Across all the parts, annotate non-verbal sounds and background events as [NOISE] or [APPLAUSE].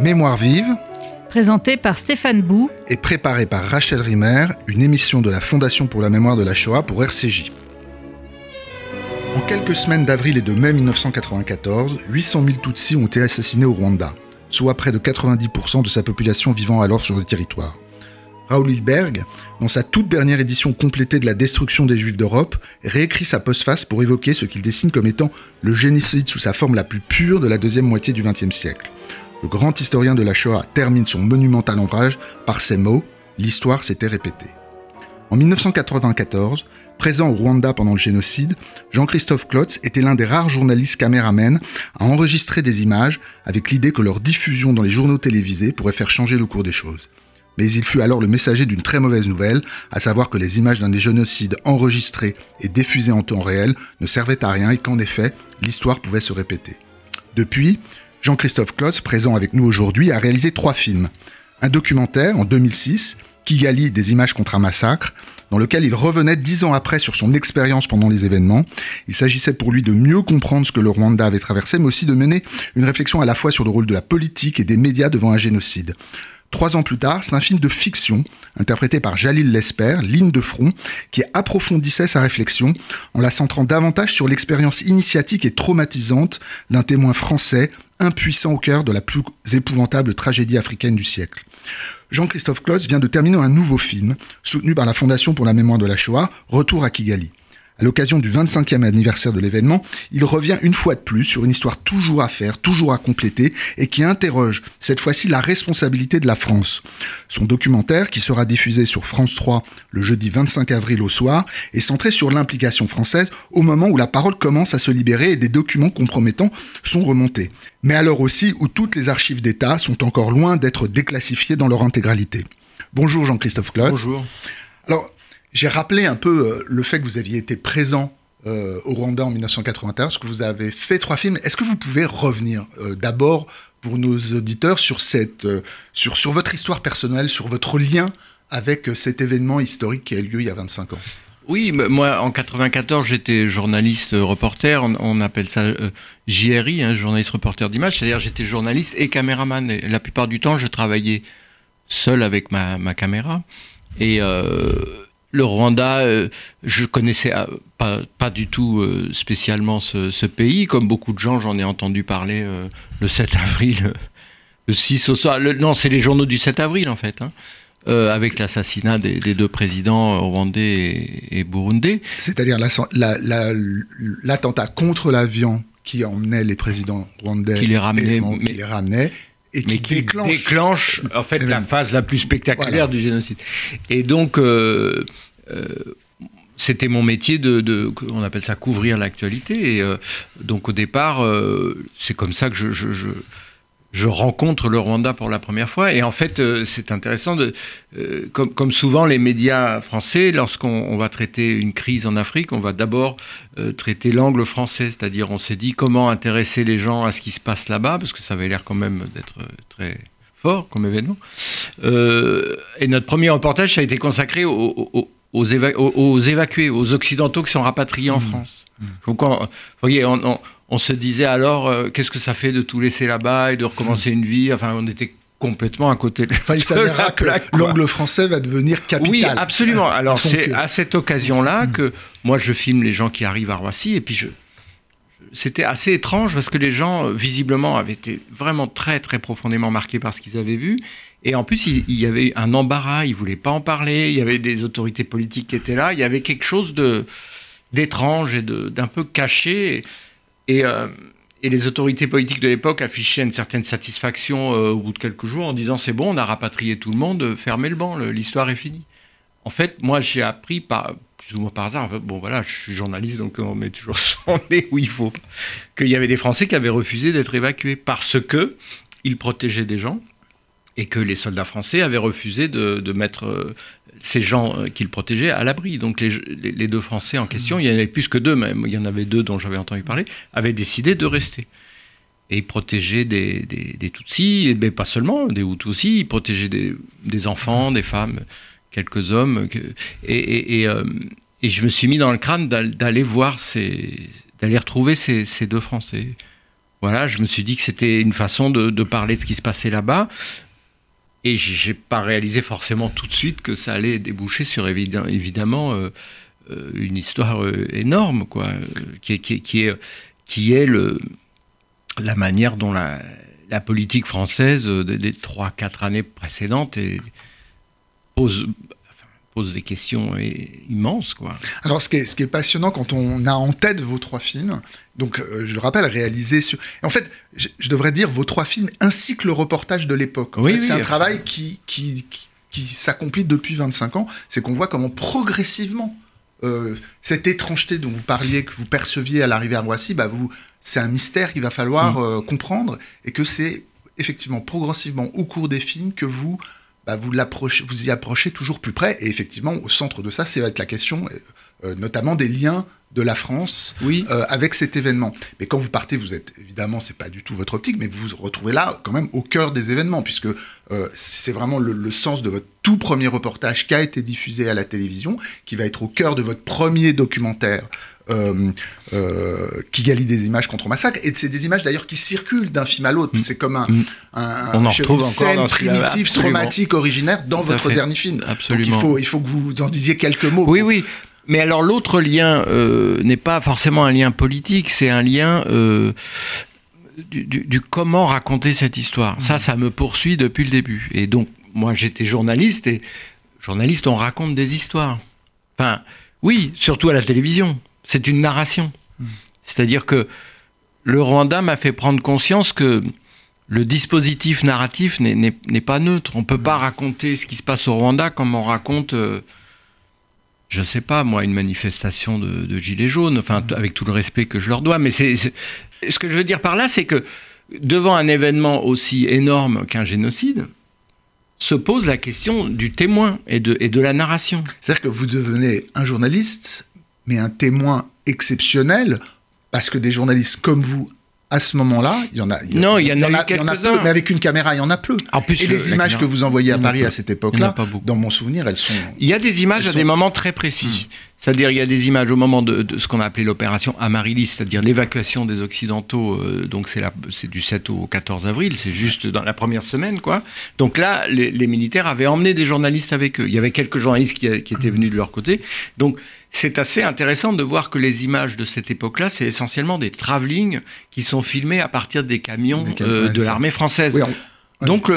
Mémoire vive, Présenté par Stéphane Bou. et préparée par Rachel Rimer, une émission de la Fondation pour la mémoire de la Shoah pour RCJ. En quelques semaines d'avril et de mai 1994, 800 000 Tutsis ont été assassinés au Rwanda, soit près de 90% de sa population vivant alors sur le territoire. Raoul Hilberg, dans sa toute dernière édition complétée de la destruction des Juifs d'Europe, réécrit sa postface pour évoquer ce qu'il dessine comme étant le génocide sous sa forme la plus pure de la deuxième moitié du XXe siècle. Le grand historien de la Shoah termine son monumental ouvrage par ces mots L'histoire s'était répétée. En 1994, présent au Rwanda pendant le génocide, Jean-Christophe Klotz était l'un des rares journalistes caméramens à enregistrer des images avec l'idée que leur diffusion dans les journaux télévisés pourrait faire changer le cours des choses. Mais il fut alors le messager d'une très mauvaise nouvelle, à savoir que les images d'un des génocides enregistrés et diffusés en temps réel ne servaient à rien et qu'en effet, l'histoire pouvait se répéter. Depuis, Jean-Christophe Klotz, présent avec nous aujourd'hui, a réalisé trois films. Un documentaire en 2006, Kigali, des images contre un massacre, dans lequel il revenait dix ans après sur son expérience pendant les événements. Il s'agissait pour lui de mieux comprendre ce que le Rwanda avait traversé, mais aussi de mener une réflexion à la fois sur le rôle de la politique et des médias devant un génocide. Trois ans plus tard, c'est un film de fiction, interprété par Jalil Lesper, Ligne de front, qui approfondissait sa réflexion en la centrant davantage sur l'expérience initiatique et traumatisante d'un témoin français impuissant au cœur de la plus épouvantable tragédie africaine du siècle. Jean-Christophe Klotz vient de terminer un nouveau film, soutenu par la Fondation pour la mémoire de la Shoah, Retour à Kigali. À l'occasion du 25e anniversaire de l'événement, il revient une fois de plus sur une histoire toujours à faire, toujours à compléter, et qui interroge cette fois-ci la responsabilité de la France. Son documentaire, qui sera diffusé sur France 3 le jeudi 25 avril au soir, est centré sur l'implication française au moment où la parole commence à se libérer et des documents compromettants sont remontés. Mais alors aussi où toutes les archives d'État sont encore loin d'être déclassifiées dans leur intégralité. Bonjour Jean-Christophe Klotz. Bonjour. Alors, j'ai rappelé un peu euh, le fait que vous aviez été présent euh, au Rwanda en 1991, que vous avez fait trois films. Est-ce que vous pouvez revenir euh, d'abord pour nos auditeurs sur, cette, sur, sur votre histoire personnelle, sur votre lien avec cet événement historique qui a eu lieu il y a 25 ans? Oui, moi en 94 j'étais journaliste reporter, on, appelle ça JRI, hein, journaliste reporter d'image, c'est-à-dire j'étais journaliste et caméraman. La plupart du temps je travaillais seul avec ma, ma caméra. Et le Rwanda, euh, je connaissais euh, pas, pas du tout euh, spécialement ce, ce pays. Comme beaucoup de gens, j'en ai entendu parler le 7 [LAUGHS] avril, le 6 au soir. Le- non, c'est les journaux du 7 avril en fait. hein, avec l'assassinat des, des deux présidents rwandais et, et burundais. C'est-à-dire l'attentat la, la, l'attentat contre l'avion qui emmenait les présidents rwandais Qui les ramenait, et, bon, qui mais- les ramenait et qui, mais qui déclenche, déclenche, en fait la phase la plus spectaculaire Voilà. du génocide. Et donc euh, euh, c'était mon métier de, de- on appelle ça couvrir l'actualité. Et euh, donc au départ, euh, c'est comme ça que je, je, je, je rencontre le Rwanda pour la première fois. Et en fait, euh, c'est intéressant de, euh, comme, comme souvent les médias français, lorsqu'on on va traiter une crise en Afrique, on va d'abord euh, traiter l'angle français, c'est-à-dire on s'est dit comment intéresser les gens à ce qui se passe là-bas, parce que ça avait l'air quand même d'être très fort comme événement. Et notre premier reportage ça a été consacré aux, aux- aux éva- aux- aux évacués, aux occidentaux qui sont rapatriés en France. Donc, on- vous voyez, on, on- on se disait alors, euh, qu'est-ce que ça fait de tout laisser là-bas et de recommencer une vie? Enfin, on était complètement à côté de Enfin, il de s'avérera la que plaque, l'angle français va devenir capital. Oui, absolument. Alors Donc, c'est euh, à cette occasion-là que moi je filme les gens qui arrivent à Roissy et puis je c'était assez étrange parce que les gens euh, visiblement avaient été vraiment très très profondément marqués par ce qu'ils avaient vu. Et en plus il, il y avait un embarras, ils voulaient pas en parler, il y avait des autorités politiques qui étaient là, il y avait quelque chose de d'étrange et de- d'un peu caché. et euh, et les autorités politiques de l'époque affichaient une certaine satisfaction euh, au bout de quelques jours en disant c'est bon, on a rapatrié tout le monde, euh, fermez le banc, l'histoire est finie. En fait, moi j'ai appris par, plus ou moins par hasard, bon voilà, je suis journaliste donc on met toujours [LAUGHS] son nez où il faut, qu'il y avait des Français qui avaient refusé d'être évacués parce que ils protégeaient des gens et que les soldats français avaient refusé de, mettre ces gens euh, qu'ils protégeaient à l'abri. Donc les, deux Français en question, il y en avait plus que deux, même il y en avait deux dont j'avais entendu parler, avaient décidé de rester. Et ils protégeaient des, des, des Tutsis, ben, pas seulement, des Hutus aussi, ils protégeaient des, des enfants, des femmes, quelques hommes. que- et, et, et, euh, et je me suis mis dans le crâne d'al- d'aller voir ces, d'aller retrouver ces, ces deux Français. voilà, je me suis dit que c'était une façon de, parler de ce qui se passait là-bas. Et j'ai pas réalisé forcément tout de suite que ça allait déboucher sur évidemment euh, euh, une histoire euh, énorme, quoi, qui est, qui, est, qui est le, la manière dont la, la politique française des trois, quatre années précédentes pose pose des questions immenses. Quoi. Alors, ce qui, est, ce qui est passionnant quand on a en tête vos trois films, donc euh, je le rappelle, réalisés sur. En fait, je, devrais dire vos trois films ainsi que le reportage de l'époque. oui, c'est un travail qui, qui, qui, s'accomplit depuis 25 ans. C'est qu'on voit comment progressivement. Euh, cette étrangeté dont vous parliez, que vous perceviez à l'arrivée à Roissy, bah vous, c'est un mystère qu'il va falloir mm. euh, comprendre et que c'est effectivement progressivement au cours des films que vous bah, vous, vous y approchez toujours plus près. Et effectivement, au centre de ça, c'est être la question, euh, notamment des liens de la France euh, avec cet événement. Mais quand vous partez, vous êtes évidemment, c'est pas du tout votre optique, mais vous vous retrouvez là quand même au cœur des événements, puisque euh, c'est vraiment le, sens de votre tout premier reportage qui a été diffusé à la télévision, qui va être au cœur de votre premier documentaire euh, euh, qui galie des images contre massacre, et c'est des images d'ailleurs qui circulent d'un film à l'autre. Mm. C'est comme un, mm. un, On en une scène primitive, traumatique, originaire dans votre dernier film. Absolument. Donc il faut, il faut que vous en disiez quelques mots. Oui, oui. Mais alors l'autre lien euh, n'est pas forcément un lien politique, c'est un lien euh, du, du, comment raconter cette histoire. Ça, ça me poursuit depuis le début. Et donc, moi, j'étais journaliste et journaliste, on raconte des histoires. Enfin, oui, surtout à la télévision c'est une narration. C'est-à-dire que le Rwanda m'a fait prendre conscience que le dispositif narratif n'est pas neutre. On ne peut pas raconter ce qui se passe au Rwanda comme on raconte, euh, je ne sais pas moi, une manifestation de, gilets jaunes, enfin, avec tout le respect que je leur dois. Mais ce que je veux dire par là, c'est que devant un événement aussi énorme qu'un génocide, se pose la question du témoin et de la narration. C'est-à-dire que vous devenez un journaliste mais un témoin exceptionnel, parce que des journalistes comme vous, à ce moment-là, il y en a. non, il y, en a, peu, mais avec une caméra, il y en a peu. En plus, et les images que vous envoyez à Paris à cette époque-là, dans mon souvenir, elles sont. Il y a des images à des moments très précis. Hmm. C'est-à-dire, il y a des images au moment de, ce qu'on a appelé l'opération Amaryllis, c'est-à-dire l'évacuation des Occidentaux. Euh, donc, c'est du 7 au 14 avril, c'est juste dans la première semaine, quoi. Donc là, les, militaires avaient emmené des journalistes avec eux. Il y avait quelques journalistes qui, qui étaient venus de leur côté. Donc, c'est assez intéressant de voir que les images de cette époque-là, c'est essentiellement des travelling qui sont filmés à partir des camions, euh, de l'armée française. Donc,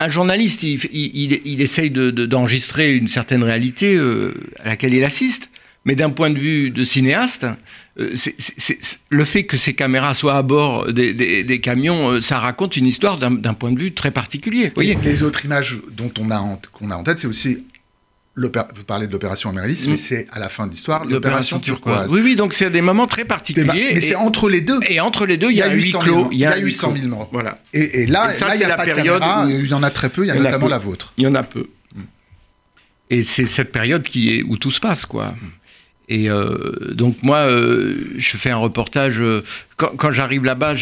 un journaliste, il, essaye d'enregistrer une certaine réalité euh, à laquelle il assiste. Mais d'un point de vue de cinéaste, euh, le fait que ces caméras soient à bord des, camions, ça raconte une histoire d'un point de vue très particulier. Oui, les autres images dont on a qu'on a en tête, c'est aussi vous parlez de l'opération Améris, mais mm. c'est à la fin de l'histoire l'opération turquoise. Oui, oui, donc c'est des moments très particuliers. mais c'est entre les deux. Et entre les deux, il y, a 800 000 Il y a 800 000 morts. Voilà. Et, là, il y a pas de caméra, il y en a très peu, il y a notamment la vôtre. Il y en a peu. Et c'est cette période qui est où tout se passe, quoi. Et euh, donc moi, euh, je fais un reportage. Euh, quand, j'arrive là-bas,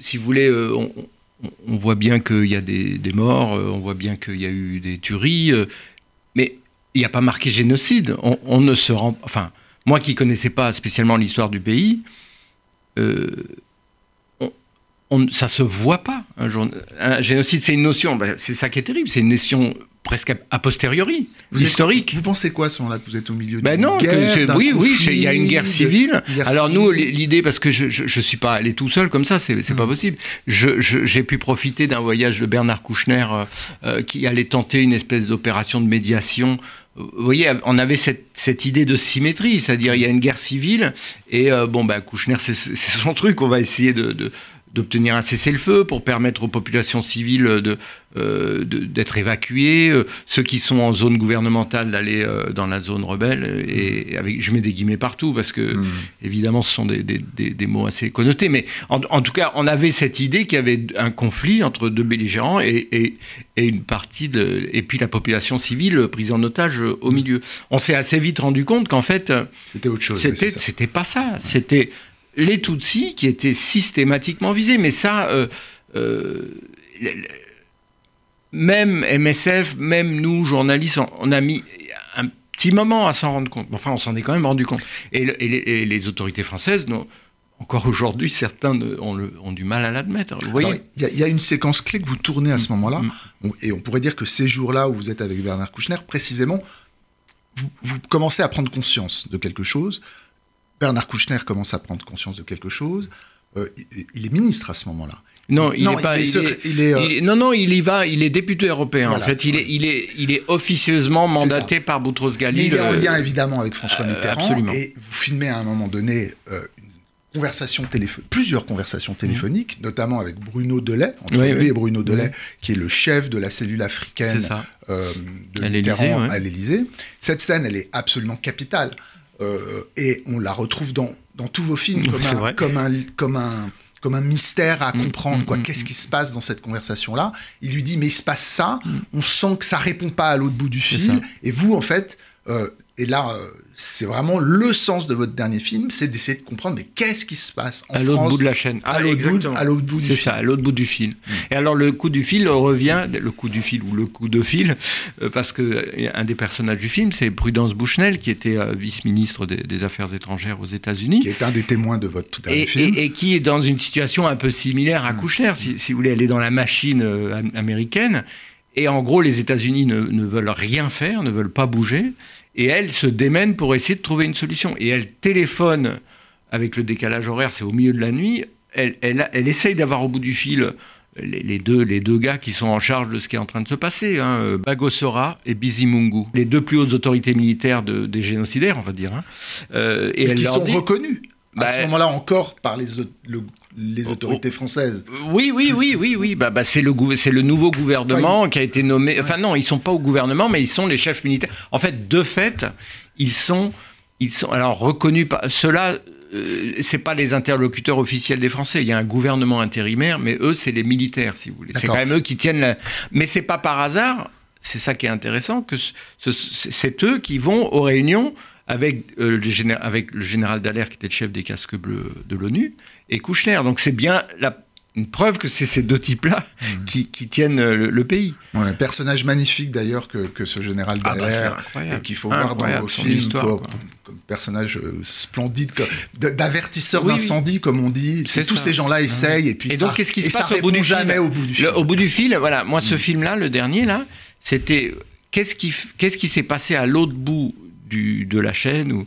si vous voulez, on, voit bien qu'il y a des, des morts, on voit bien qu'il y a eu des tueries, il n'y a pas marqué génocide. On, ne se rend. Enfin, moi qui connaissais pas spécialement l'histoire du pays, euh, on, ça se voit pas. Un, génocide, c'est une notion. Ben, c'est ça qui est terrible. C'est une notion presque a posteriori, vous historique. vous pensez quoi, ce là que vous êtes au milieu ben non, guerre, Oui, oui, il y a une guerre civile. Alors nous, l'idée, parce que je ne suis pas allé tout seul comme ça, c'est n'est pas mm. possible. J'ai pu profiter d'un voyage de Bernard Kouchner euh, euh, qui allait tenter une espèce d'opération de médiation vous voyez, on avait cette, cette idée de symétrie, c'est-à-dire il y a une guerre civile et euh, bon, ben Kouchner, c'est son truc, on va essayer de, de, d'obtenir un cessez-le-feu pour permettre aux populations civiles de, euh, d'être évacuées, euh, ceux qui sont en zone gouvernementale d'aller euh, dans la zone rebelle. Et avec, je mets des guillemets partout parce que, mmh. évidemment, ce sont des, des, des, mots assez connotés. Mais en, en, tout cas, on avait cette idée qu'il y avait un conflit entre deux belligérants et, et, et, une partie de. Et puis la population civile prise en otage au milieu. On s'est assez vite rendu compte qu'en fait. C'était autre chose. C'était, c'était pas ça. C'était les Tutsis qui étaient systématiquement visés. Mais ça, euh, euh, même MSF, même nous, journalistes, on, a mis un petit moment à s'en rendre compte. Enfin, on s'en est quand même rendu compte. Et, les, autorités françaises, encore aujourd'hui, certains ont, le, ont, du mal à l'admettre. Il y, y, a une séquence clé que vous tournez à ce mm. moment-là, mm. et on pourrait dire que ces jours-là où vous êtes avec Bernard Kouchner, précisément, vous, vous, commencez à prendre conscience de quelque chose. Bernard Kouchner commence à prendre conscience de quelque chose. Euh, il est ministre à ce moment-là. Non, il n'est pas. Il est, non, non, il y va. Il est député européen. en fait, il est, il est, il est officieusement mandaté par Boutros Ghali. Mais il est en lien évidemment avec François euh, Mitterrand. absolument. Et vous filmez à un moment donné euh, une conversation plusieurs conversations téléphoniques, mmh. notamment avec Bruno Delay, entre lui et Bruno Delay, qui est le chef de la cellule africaine euh, de Mitterrand à l'Élysée. Cette scène, elle est absolument capitale. Et on la retrouve dans, dans tous vos films comme un, comme un, comme un comme un mystère à mm, comprendre. quoi. Mm, Qu'est-ce mm, qui se passe dans cette conversation-là? Il lui dit, mais il se passe ça. On sent que ça répond pas à l'autre bout du fil. Et vous, en fait, euh, et là, euh, c'est vraiment le sens de votre dernier film, c'est d'essayer de comprendre mais qu'est-ce qui se passe en à l'autre bout de la chaîne, à l'autre bout, du C'est ça, à l'autre bout du fil. Et alors le coup du fil revient, le coup du fil ou le coup de fil, euh, parce que euh, un des personnages du film, c'est Prudence Bushnell, qui était vice-ministre des, Affaires étrangères aux États-Unis, qui est un des témoins de votre dernier et, film, et, qui est dans une situation un peu similaire à mm. Kouchner, si, si, vous voulez, elle est dans la machine américaine. Et en gros, les États-Unis ne, ne veulent rien faire, ne veulent pas bouger et elle se démène pour essayer de trouver une solution. Et elle téléphone avec le décalage horaire, c'est au milieu de la nuit, elle, elle, elle essaye d'avoir au bout du fil les, deux, les deux gars qui sont en charge de ce qui est en train de se passer, hein, Bagosora et Bizimungu, les deux plus hautes autorités militaires de, des génocidaires, on va dire. Hein. Euh, et, qui sont reconnus à bah, ce moment-là encore par les, le, les autorités françaises. Oui, oui, oui, oui, oui. Bah, bah c'est le c'est le nouveau gouvernement qui a été nommé. Enfin non, ils sont pas au gouvernement, mais ils sont les chefs militaires. En fait, de fait, ils sont, ils sont alors reconnus par ceux-là. Euh, c'est pas les interlocuteurs officiels des Français. Il y a un gouvernement intérimaire, mais eux, c'est les militaires, si vous voulez. C'est quand même eux qui tiennent. La... Mais c'est pas par hasard. C'est ça qui est intéressant que c'est eux qui vont aux réunions avec, euh, le, avec le général Dallaire, qui était le chef des casques bleus de l'ONU, et Kouchner. Donc c'est bien la, une preuve que c'est ces deux types-là mmh. qui, qui, tiennent euh, le, pays. un personnage magnifique d'ailleurs que, que, ce général ah bah, Dallaire, et qu'il faut voir dans vos films comme, personnage euh, splendide, d'avertisseur d'incendie, comme on dit. Tous ces gens-là essayent, et puis et donc qu'est-ce qui se passe au bout du jamais au bout du fil. au bout du fil, voilà, moi ce mmh. film-là, le dernier là, c'était qu'est-ce qui, qu'est-ce qui s'est passé à l'autre bout de la chaîne ou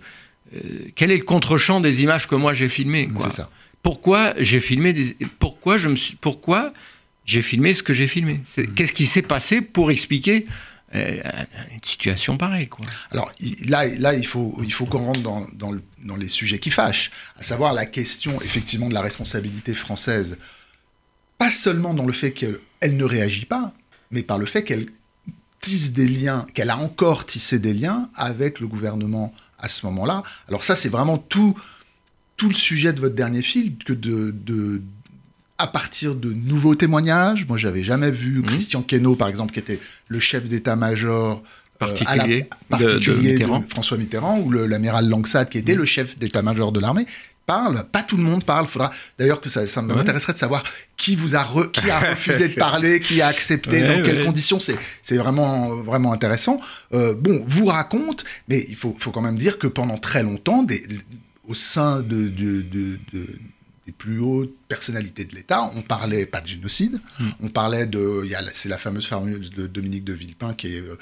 euh, quel est le contre-champ des images que moi j'ai filmées ça. Pourquoi j'ai filmé des, pourquoi je me suis, pourquoi j'ai filmé ce que j'ai filmé? Mm. Qu'est-ce qui s'est passé pour expliquer euh, une situation pareille quoi? Alors là, là il faut, il faut qu'on rentre dans, dans, dans, les sujets qui fâchent, à savoir la question effectivement de la responsabilité française, pas seulement dans le fait qu'elle ne réagit pas, mais par le fait qu'elle tisse des liens, qu'elle a encore tissé des liens avec le gouvernement à ce moment-là. Alors ça, c'est vraiment tout, tout le sujet de votre dernier film, que de, de à partir de nouveaux témoignages. Moi, j'avais jamais vu mmh. Christian Queneau, par exemple, qui était le chef d'état-major euh, particulier, de, François Mitterrand, ou l'amiral Langsat, qui était mmh. le chef d'état-major de l'armée, parle, pas tout le monde parle. Faudra d'ailleurs que ça, ça m'intéresserait de savoir qui vous a qui a [LAUGHS] refusé de parler, qui a accepté, dans quelles conditions. C'est c'est vraiment vraiment intéressant. Euh, bon, vous raconte, mais il faut faut quand même dire que pendant très longtemps, des, au sein de, de, de, des plus hautes personnalités de l'État, on parlait pas de génocide, hmm. on parlait de, c'est la fameuse formule de Dominique de Villepin qui est euh,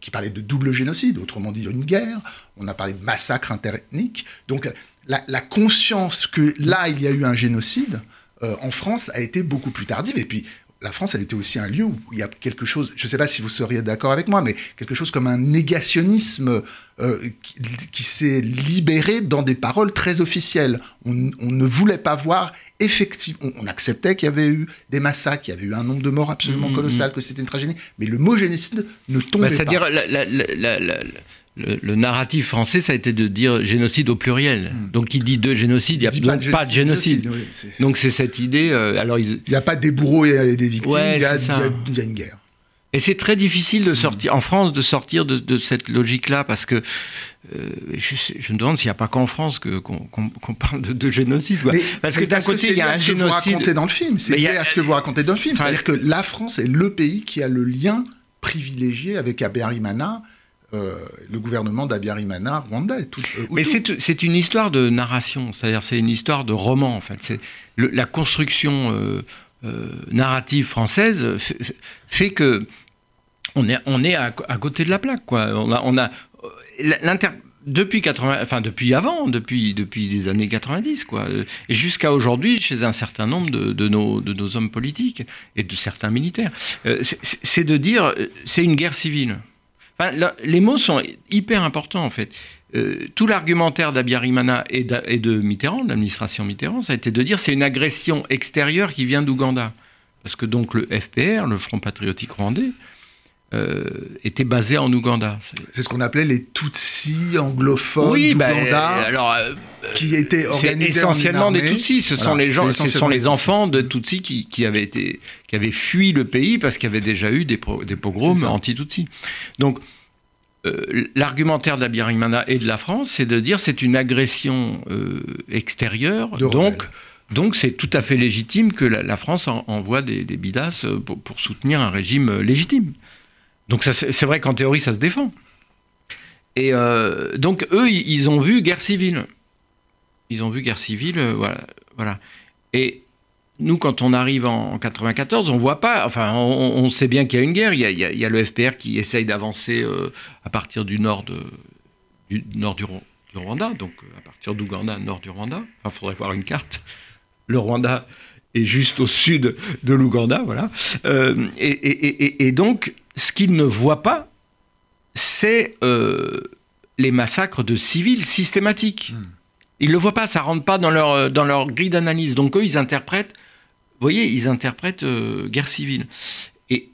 qui parlait de double génocide, autrement dit une guerre. On a parlé de massacre interethnique. Donc la, conscience que là, il y a eu un génocide euh, en France a été beaucoup plus tardive. Et puis, la France a été aussi un lieu où il y a quelque chose, je ne sais pas si vous seriez d'accord avec moi, mais quelque chose comme un négationnisme euh, qui, s'est libéré dans des paroles très officielles. On, ne voulait pas voir effectivement, on, acceptait qu'il y avait eu des massacres, qu'il y avait eu un nombre de morts absolument mmh, colossal, mmh. que c'était une tragédie, mais le mot génocide ne tombait bah, pas. C'est-à-dire le, narratif français, ça a été de dire génocide au pluriel. Hmm. Donc, il dit deux génocides, il n'y a pas de, génocide. donc, c'est cette idée. Euh, alors, il n'y a pas des bourreaux et des victimes, il, y a, une guerre. Et c'est très difficile de sortir, en France, de sortir de, cette logique-là, parce que euh, je, me demande s'il n'y a pas qu'en France qu'on parle de, génocide. parce que d'un côté, il y a un génocide. Ce que vous racontez dans le film. C'est lié à ce que vous racontez dans le film. C'est-à-dire que la France est le pays qui a le lien privilégié avec Abiyarimana le gouvernement d'Abiyarimana, Rwanda tout. Mais c'est une histoire de narration, c'est-à-dire c'est une histoire de roman en fait. La construction narrative française fait, que on est, à, côté de la plaque quoi. On a, depuis 80, enfin depuis avant, depuis depuis les années 90 quoi, et jusqu'à aujourd'hui chez un certain nombre de, nos, de nos hommes politiques et de certains militaires, euh, c'est de dire euh, c'est une guerre civile. Les mots sont hyper importants en fait. Euh, tout l'argumentaire d'Abiyarimana et, et de Mitterrand, de l'administration Mitterrand, ça a été de dire c'est une agression extérieure qui vient d'Ouganda. Parce que donc le FPR, le Front patriotique rwandais, euh, était basé en Ouganda. C'est ce qu'on appelait les Tutsis anglophones oui, bah, alors, euh, qui étaient organisés essentiellement des Tutsis. Ce sont les gens, ce sont les enfants de Tutsis qui, qui, avaient été, qui avaient fui le pays parce qu'il y avait déjà eu des, des pogroms anti-Tutsis. Donc euh, l'argumentaire d'Abiyarimana et de la France, c'est de dire c'est une agression extérieure, donc. Donc c'est tout à fait légitime que la, France envoie des, des bidas pour, pour, soutenir un régime légitime. Donc c'est vrai qu'en théorie, ça se défend. Et euh, donc eux, ils ont vu guerre civile. Ils ont vu guerre civile, euh, voilà. Et nous, quand on arrive en, 94, on voit pas. Enfin, on, sait bien qu'il y a une guerre. Il y a, le FPR qui essaye d'avancer euh, à partir du nord du nord du, Rwanda, donc à partir d'Ouganda, nord du Rwanda. Enfin, faudrait voir une carte. Le Rwanda est juste au sud de l'Ouganda, voilà. et, donc ce qu'ils ne voient pas, c'est euh, les massacres de civils systématiques. Hmm. Ils ne le voient pas, ça rentre pas dans leur, euh, dans leur grille d'analyse. Donc eux, ils interprètent, vous voyez, ils interprètent euh, guerre civile. Et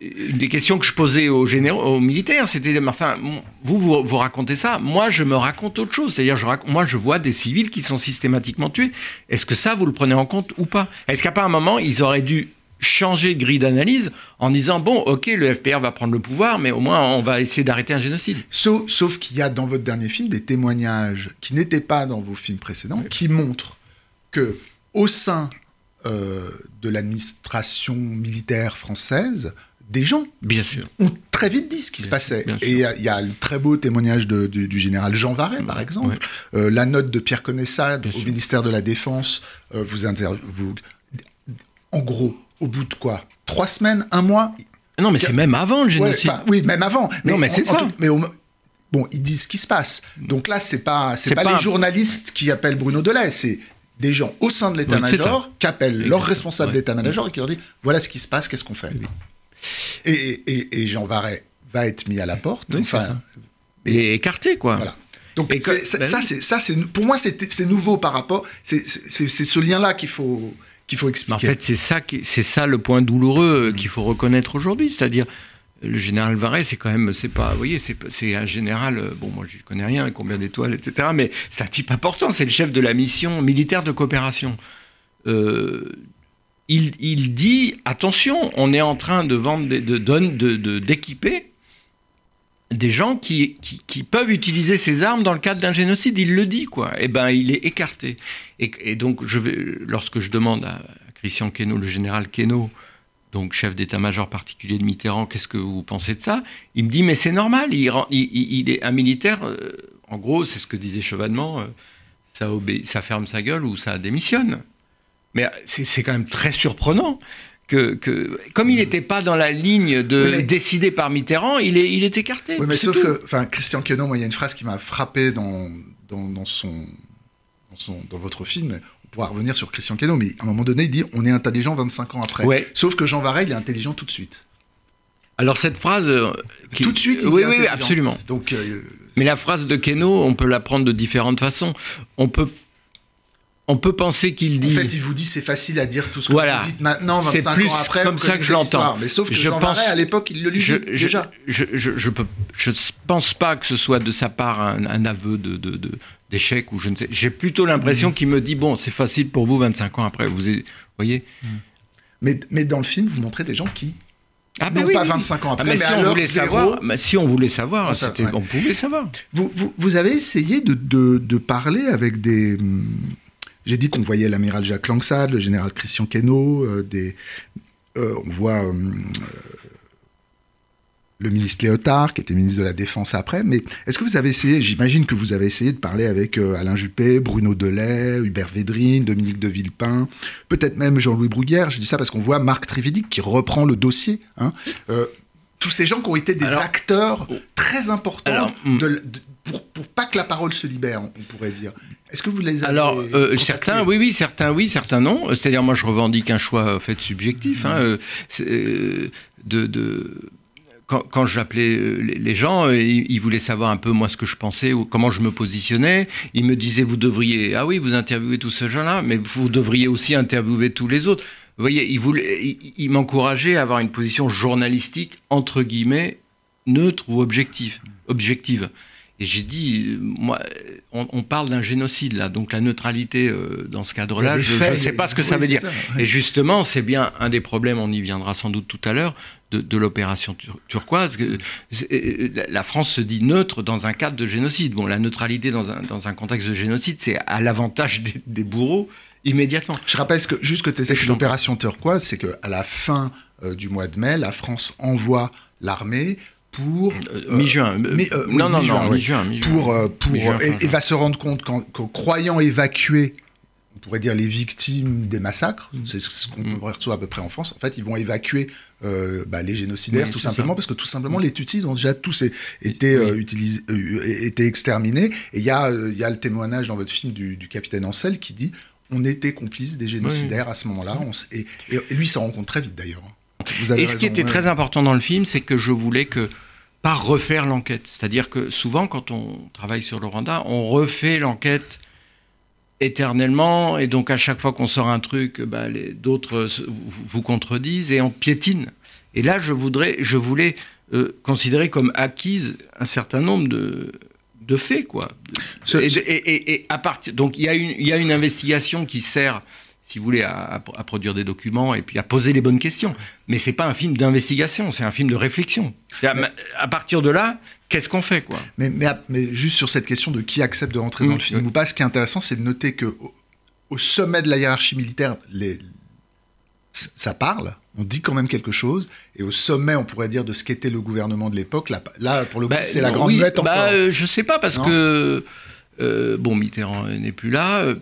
une des questions que je posais aux, généraux, aux militaires, c'était, enfin, vous, vous, racontez ça, moi je me raconte autre chose. C'est-à-dire, je moi je vois des civils qui sont systématiquement tués. Est-ce que ça, vous le prenez en compte ou pas? Est-ce qu'à pas un moment, ils auraient dû changer de grille d'analyse en disant bon, ok, le FPR va prendre le pouvoir, mais au moins on va essayer d'arrêter un génocide. Sauf, qu'il y a dans votre dernier film des témoignages qui n'étaient pas dans vos films précédents, qui montrent que au sein euh, de l'administration militaire française, des gens Bien sûr. ont très vite dit ce qui se passait. Et il y, a le très beau témoignage du, général Jean Varet, par exemple, euh, la note de Pierre Connaissade au ministère de la Défense, euh, vous, vous, en gros, au bout de quoi? Trois semaines? Un mois? Non, mais c'est même avant le génocide. oui, même avant. Mais non, mais c'est ça. mais bon, ils disent ce qui se passe. Donc là, c'est pas, c'est pas, les journalistes qui appellent Bruno Delay, c'est des gens au sein de l'état-major qui appellent leur responsable d'état-major et qui leur disent voilà ce qui se passe, qu'est-ce qu'on fait? Et, Jean Varet va être mis à la porte. enfin, et écarté, quoi. Voilà. Donc ça, ben ça c'est pour moi c'est nouveau par rapport. C'est ce lien-là qu'il faut En fait, c'est ça, le point douloureux qu'il faut reconnaître aujourd'hui, c'est-à-dire le général Varese, c'est quand même, c'est pas, vous voyez, c'est un général, euh, bon, moi je connais rien, combien d'étoiles, etc., mais c'est un type important, c'est le chef de la mission militaire de coopération. Euh, il, dit, attention, on est en train de vendre, de, d'équiper des gens qui, peuvent utiliser ces armes dans le cadre d'un génocide. Il le dit, quoi. Eh ben, il est écarté. Et, donc, je vais, lorsque je demande à Christian Queneau, le général Queneau, donc chef d'état-major particulier de Mitterrand, qu'est-ce que vous pensez de ça? Il me dit, mais c'est normal, il, est un militaire, euh, en gros, c'est ce que disait Chevènement, euh, ça, ça ferme sa gueule ou ça démissionne. Mais c'est quand même très surprenant que, comme il n'était pas dans la ligne de décider par Mitterrand, il est, il est écarté. Oui, mais sauf que, enfin, Christian moi, il y a une phrase qui m'a frappé dans, dans, son, son, dans votre film. On pourra revenir sur Christian Quenon, mais à un moment donné, il dit on est intelligent 25 ans après. Ouais. Sauf que Jean Varey, il est intelligent tout de suite. Alors cette phrase, euh, tout de suite, il oui, est oui, absolument. Donc, euh, mais la phrase de Queneau, on peut la prendre de différentes façons. On peut on peut penser qu'il dit. En fait, il vous dit c'est facile à dire tout ce que vous dites maintenant, 25 plus ans après. comme ça que je l'entends. Mais sauf que je Jean pense, à l'époque, il le lit déjà. Je, je, je, peux, je pense pas que ce soit de sa part un, aveu de, d'échec ou je ne sais. J'ai plutôt l'impression mm. qu'il me dit bon, c'est facile pour vous 25 ans après. Vous voyez. Mm. Mais, mais dans le film, vous montrez des gens qui ah ben non, pas 25 ans après, ah, mais, si, on voulait savoir, si on voulait savoir, on pouvait savoir. Vous, vous, vous avez essayé de, de, de, parler avec des, j'ai dit qu'on voyait l'amiral Jacques Langsade, le général Christian Queneau, euh, euh, on voit euh, le ministre Léotard, qui était ministre de la Défense après. Mais est-ce que vous avez essayé, j'imagine que vous avez essayé de parler avec Alain Juppé, Bruno Delay, Hubert Védrine, Dominique de Villepin, peut-être même Jean-Louis Bruguière. Je dis ça parce qu'on voit Marc Trividic qui reprend le dossier. Hein. Euh, tous ces gens qui ont été des acteurs oh. très importants hmm. pour, pour, pas que la parole se libère, on pourrait dire. Est-ce que vous les avez Alors, euh, certains, oui, oui, certains, oui, certains non. C'est-à-dire, moi, je revendique un choix fait subjectif. Hein, de, de quand, j'appelais euh, les gens, euh, ils, voulaient savoir un peu moi ce que je pensais ou comment je me positionnais. Ils me disaient vous devriez, ah oui, vous interviewez tous ces gens-là, mais vous devriez aussi interviewer tous les autres. Vous voyez, ils, m'encourageaient à avoir une position journalistique entre guillemets neutre ou objective. objective. Et j'ai dit, moi, on, parle d'un génocide là, donc la neutralité euh, dans ce cadre-là, je ne sais pas ce que ça veut dire. Et justement, c'est bien un des problèmes, on y viendra sans doute tout à l'heure, de, l'opération turquoise. La France se dit neutre dans un cadre de génocide. Bon, la neutralité dans un, dans un contexte de génocide, c'est à l'avantage des, bourreaux immédiatement. Je rappelle que, juste que tu que l'opération turquoise, c'est qu'à la fin euh, du mois de mai, la France envoie l'armée pour euh, euh, mi-juin. non, non, non, mi-juin. pour, pour et, va se rendre compte qu'en croyant évacuer on pourrait dire les victimes des massacres, mm. c'est ce qu'on mm. retrouver à peu près en France. En fait, ils vont évacuer euh, bah, les génocidaires tout simplement parce que tout simplement les Tutsis ont déjà tous été euh, utilisés, euh, été exterminés. Et il y a il y a le témoignage dans votre film du, capitaine Ancel qui dit on était complices des génocidaires à ce moment-là. Et, et, lui, ça rencontre très vite d'ailleurs. Et ce qui était très important dans le film, c'est que je voulais que pas refaire l'enquête. C'est-à-dire que souvent, quand on travaille sur le Rwanda, on refait l'enquête éternellement, et donc à chaque fois qu'on sort un truc, bah, d'autres vous contredisent et on piétine. Et là, je, voudrais, je voulais euh, considérer comme acquise un certain nombre de, de faits, quoi. et, à partir, donc il y, a une, il y a une investigation qui sert, si vous voulez, à, à, produire des documents et puis à poser les bonnes questions. Mais c'est pas un film d'investigation, c'est un film de réflexion. À, à, partir de là, qu'est-ce qu'on fait quoi? Mais, mais, juste sur cette question de qui accepte de rentrer dans le film ou pas, ce qui est intéressant, c'est de noter que au, sommet de la hiérarchie militaire, les, ça parle, on dit quand même quelque chose, et au sommet, on pourrait dire, de ce qu'était le gouvernement de l'époque, là, là, pour le coup, bah, c'est la grande oui, muette bah, encore. Euh, je sais pas, parce que, euh, bon, Mitterrand n'est plus là, euh,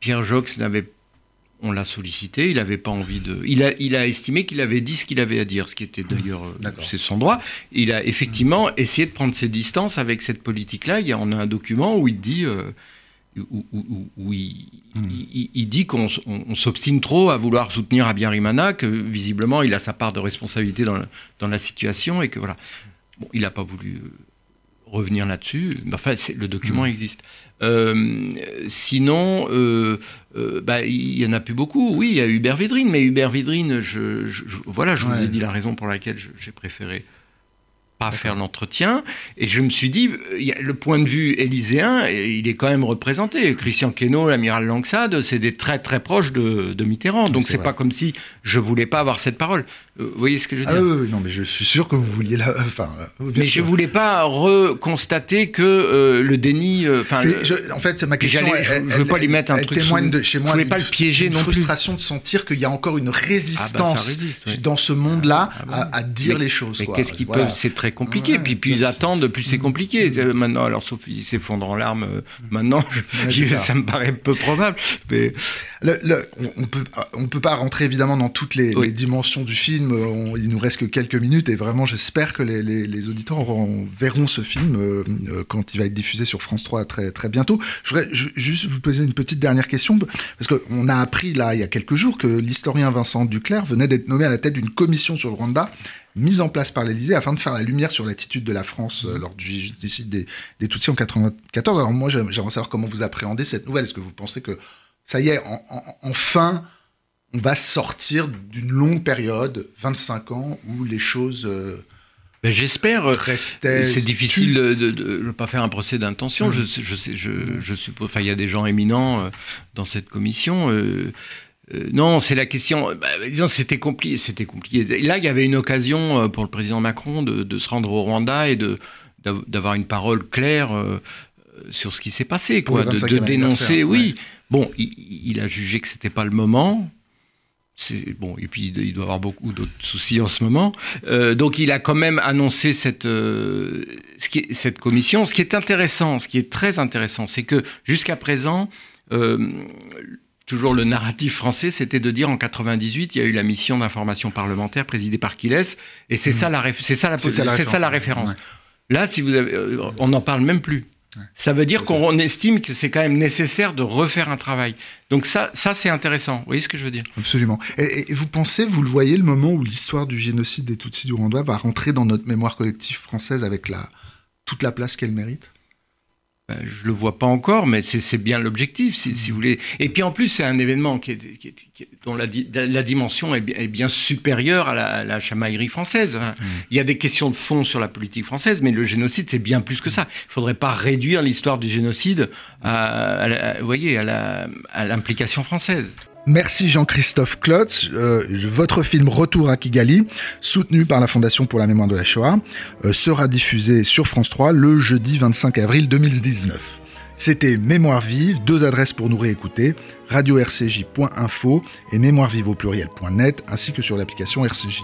Pierre Jox n'avait on l'a sollicité, il n'avait pas envie de. Il a, il a estimé qu'il avait dit ce qu'il avait à dire, ce qui était d'ailleurs. Euh, c'est son droit. Il a effectivement essayé de prendre ses distances avec cette politique-là. Il y a, on a un document où il dit. Euh, où, hmm. il, dit qu'on s'obstine trop à vouloir soutenir Abiyarimana, que visiblement il a sa part de responsabilité dans, dans la situation et que voilà. Bon, il n'a pas voulu euh, revenir là-dessus. Enfin, le document hmm. existe. Euh, sinon, euh, euh, bah, il y en a plus beaucoup. Oui, il y a Hubert Védrine, mais Hubert Védrine, je, voilà, je vous ai dit la raison pour laquelle j'ai préféré pas faire l'entretien. Et je me suis dit, le point de vue élyséen, il est quand même représenté. Christian Queneau, l'amiral Langsade, c'est des très très proches de, Mitterrand. Donc c'est pas comme si je voulais pas avoir cette parole. Euh, vous voyez ce que je veux ah dire oui, non, mais je suis sûr que vous vouliez la. Enfin, mais je voulais pas reconstater que euh, le déni. Euh, enfin, en fait, ma question. je, ne veux pas lui mettre un truc. Témoigne de chez moi. Je voulais pas le piéger non plus. frustration de sentir qu'il y a encore une résistance ah bah, dans ce monde-là ah bah à, dire les choses. Mais qu'est-ce qu'ils peuvent C'est très compliqué. puis plus ils attendent, plus c'est compliqué. Maintenant, alors sauf ils s'effondrent en larmes. maintenant, ça me paraît peu probable. Mais on peut on peut pas rentrer évidemment dans toutes les, dimensions du film. il nous reste que quelques minutes et vraiment j'espère que les, auditeurs verront ce film euh, euh, quand il va être diffusé sur France 3 très très bientôt. Je voudrais juste vous poser une petite dernière question parce qu'on a appris là il y a quelques jours que l'historien Vincent Duclerc venait d'être nommé à la tête d'une commission sur le Rwanda mise en place par l'Élysée afin de faire la lumière sur l'attitude de la France euh, lors du génocide des, des Tutsis en 1994. Alors moi j'aimerais savoir comment vous appréhendez cette nouvelle. Est-ce que vous pensez que ça y est, enfin, on va sortir d'une longue période, 25 ans, où les choses... Euh, ben, J'espère. Euh, c'est difficile de ne pas faire un procès d'intention. Je, je, je, je, suppose. Enfin, il y a des gens éminents euh, dans cette commission. Non, c'est la question. Bah, disons, c'était compliqué. C'était compliqué. Là, il y avait une occasion pour le président Macron de, de se rendre au Rwanda et de d'avoir une parole claire sur ce qui s'est passé, quoi, de, dénoncer. Oui, bon, il, a jugé que c'était pas le moment. bon, et puis il doit avoir beaucoup d'autres soucis en ce moment. Euh, donc il a quand même annoncé cette, euh, ce qui cette commission. Ce qui est intéressant, ce qui est très intéressant, c'est que jusqu'à présent, euh, toujours le narratif français, c'était de dire en 98, il y a eu la mission d'information parlementaire présidée par Kiles, et c'est mmh. ça la, c'est ça la, c'est ça, la référence. Là, si vous avez, on n'en parle même plus. Ça veut dire qu'on estime que c'est quand même nécessaire de refaire un travail. Donc ça, ça c'est intéressant. Vous voyez ce que je veux dire? Absolument. Et, vous pensez, vous le voyez, le moment où l'histoire du génocide des Tutsis du Rwanda va rentrer dans notre mémoire collective française avec la, toute la place qu'elle mérite? Je le vois pas encore, mais c'est bien l'objectif, si, vous voulez. Et puis en plus, c'est un événement qui dont la, dimension est, bien supérieure à la, chamaillerie française. Hein. Mmh. Il y a des questions de fond sur la politique française, mais le génocide, c'est bien plus que ça. Il faudrait pas réduire l'histoire du génocide à, voyez, à l'implication française. Merci Jean-Christophe Klotz. Euh, votre film Retour à Kigali, soutenu par la Fondation pour la mémoire de la Shoah, euh, sera diffusé sur France 3 le jeudi 25 avril 2019. C'était Mémoire vive, deux adresses pour nous réécouter, radio-rcj.info et mémoirevive au pluriel.net, ainsi que sur l'application RCJ.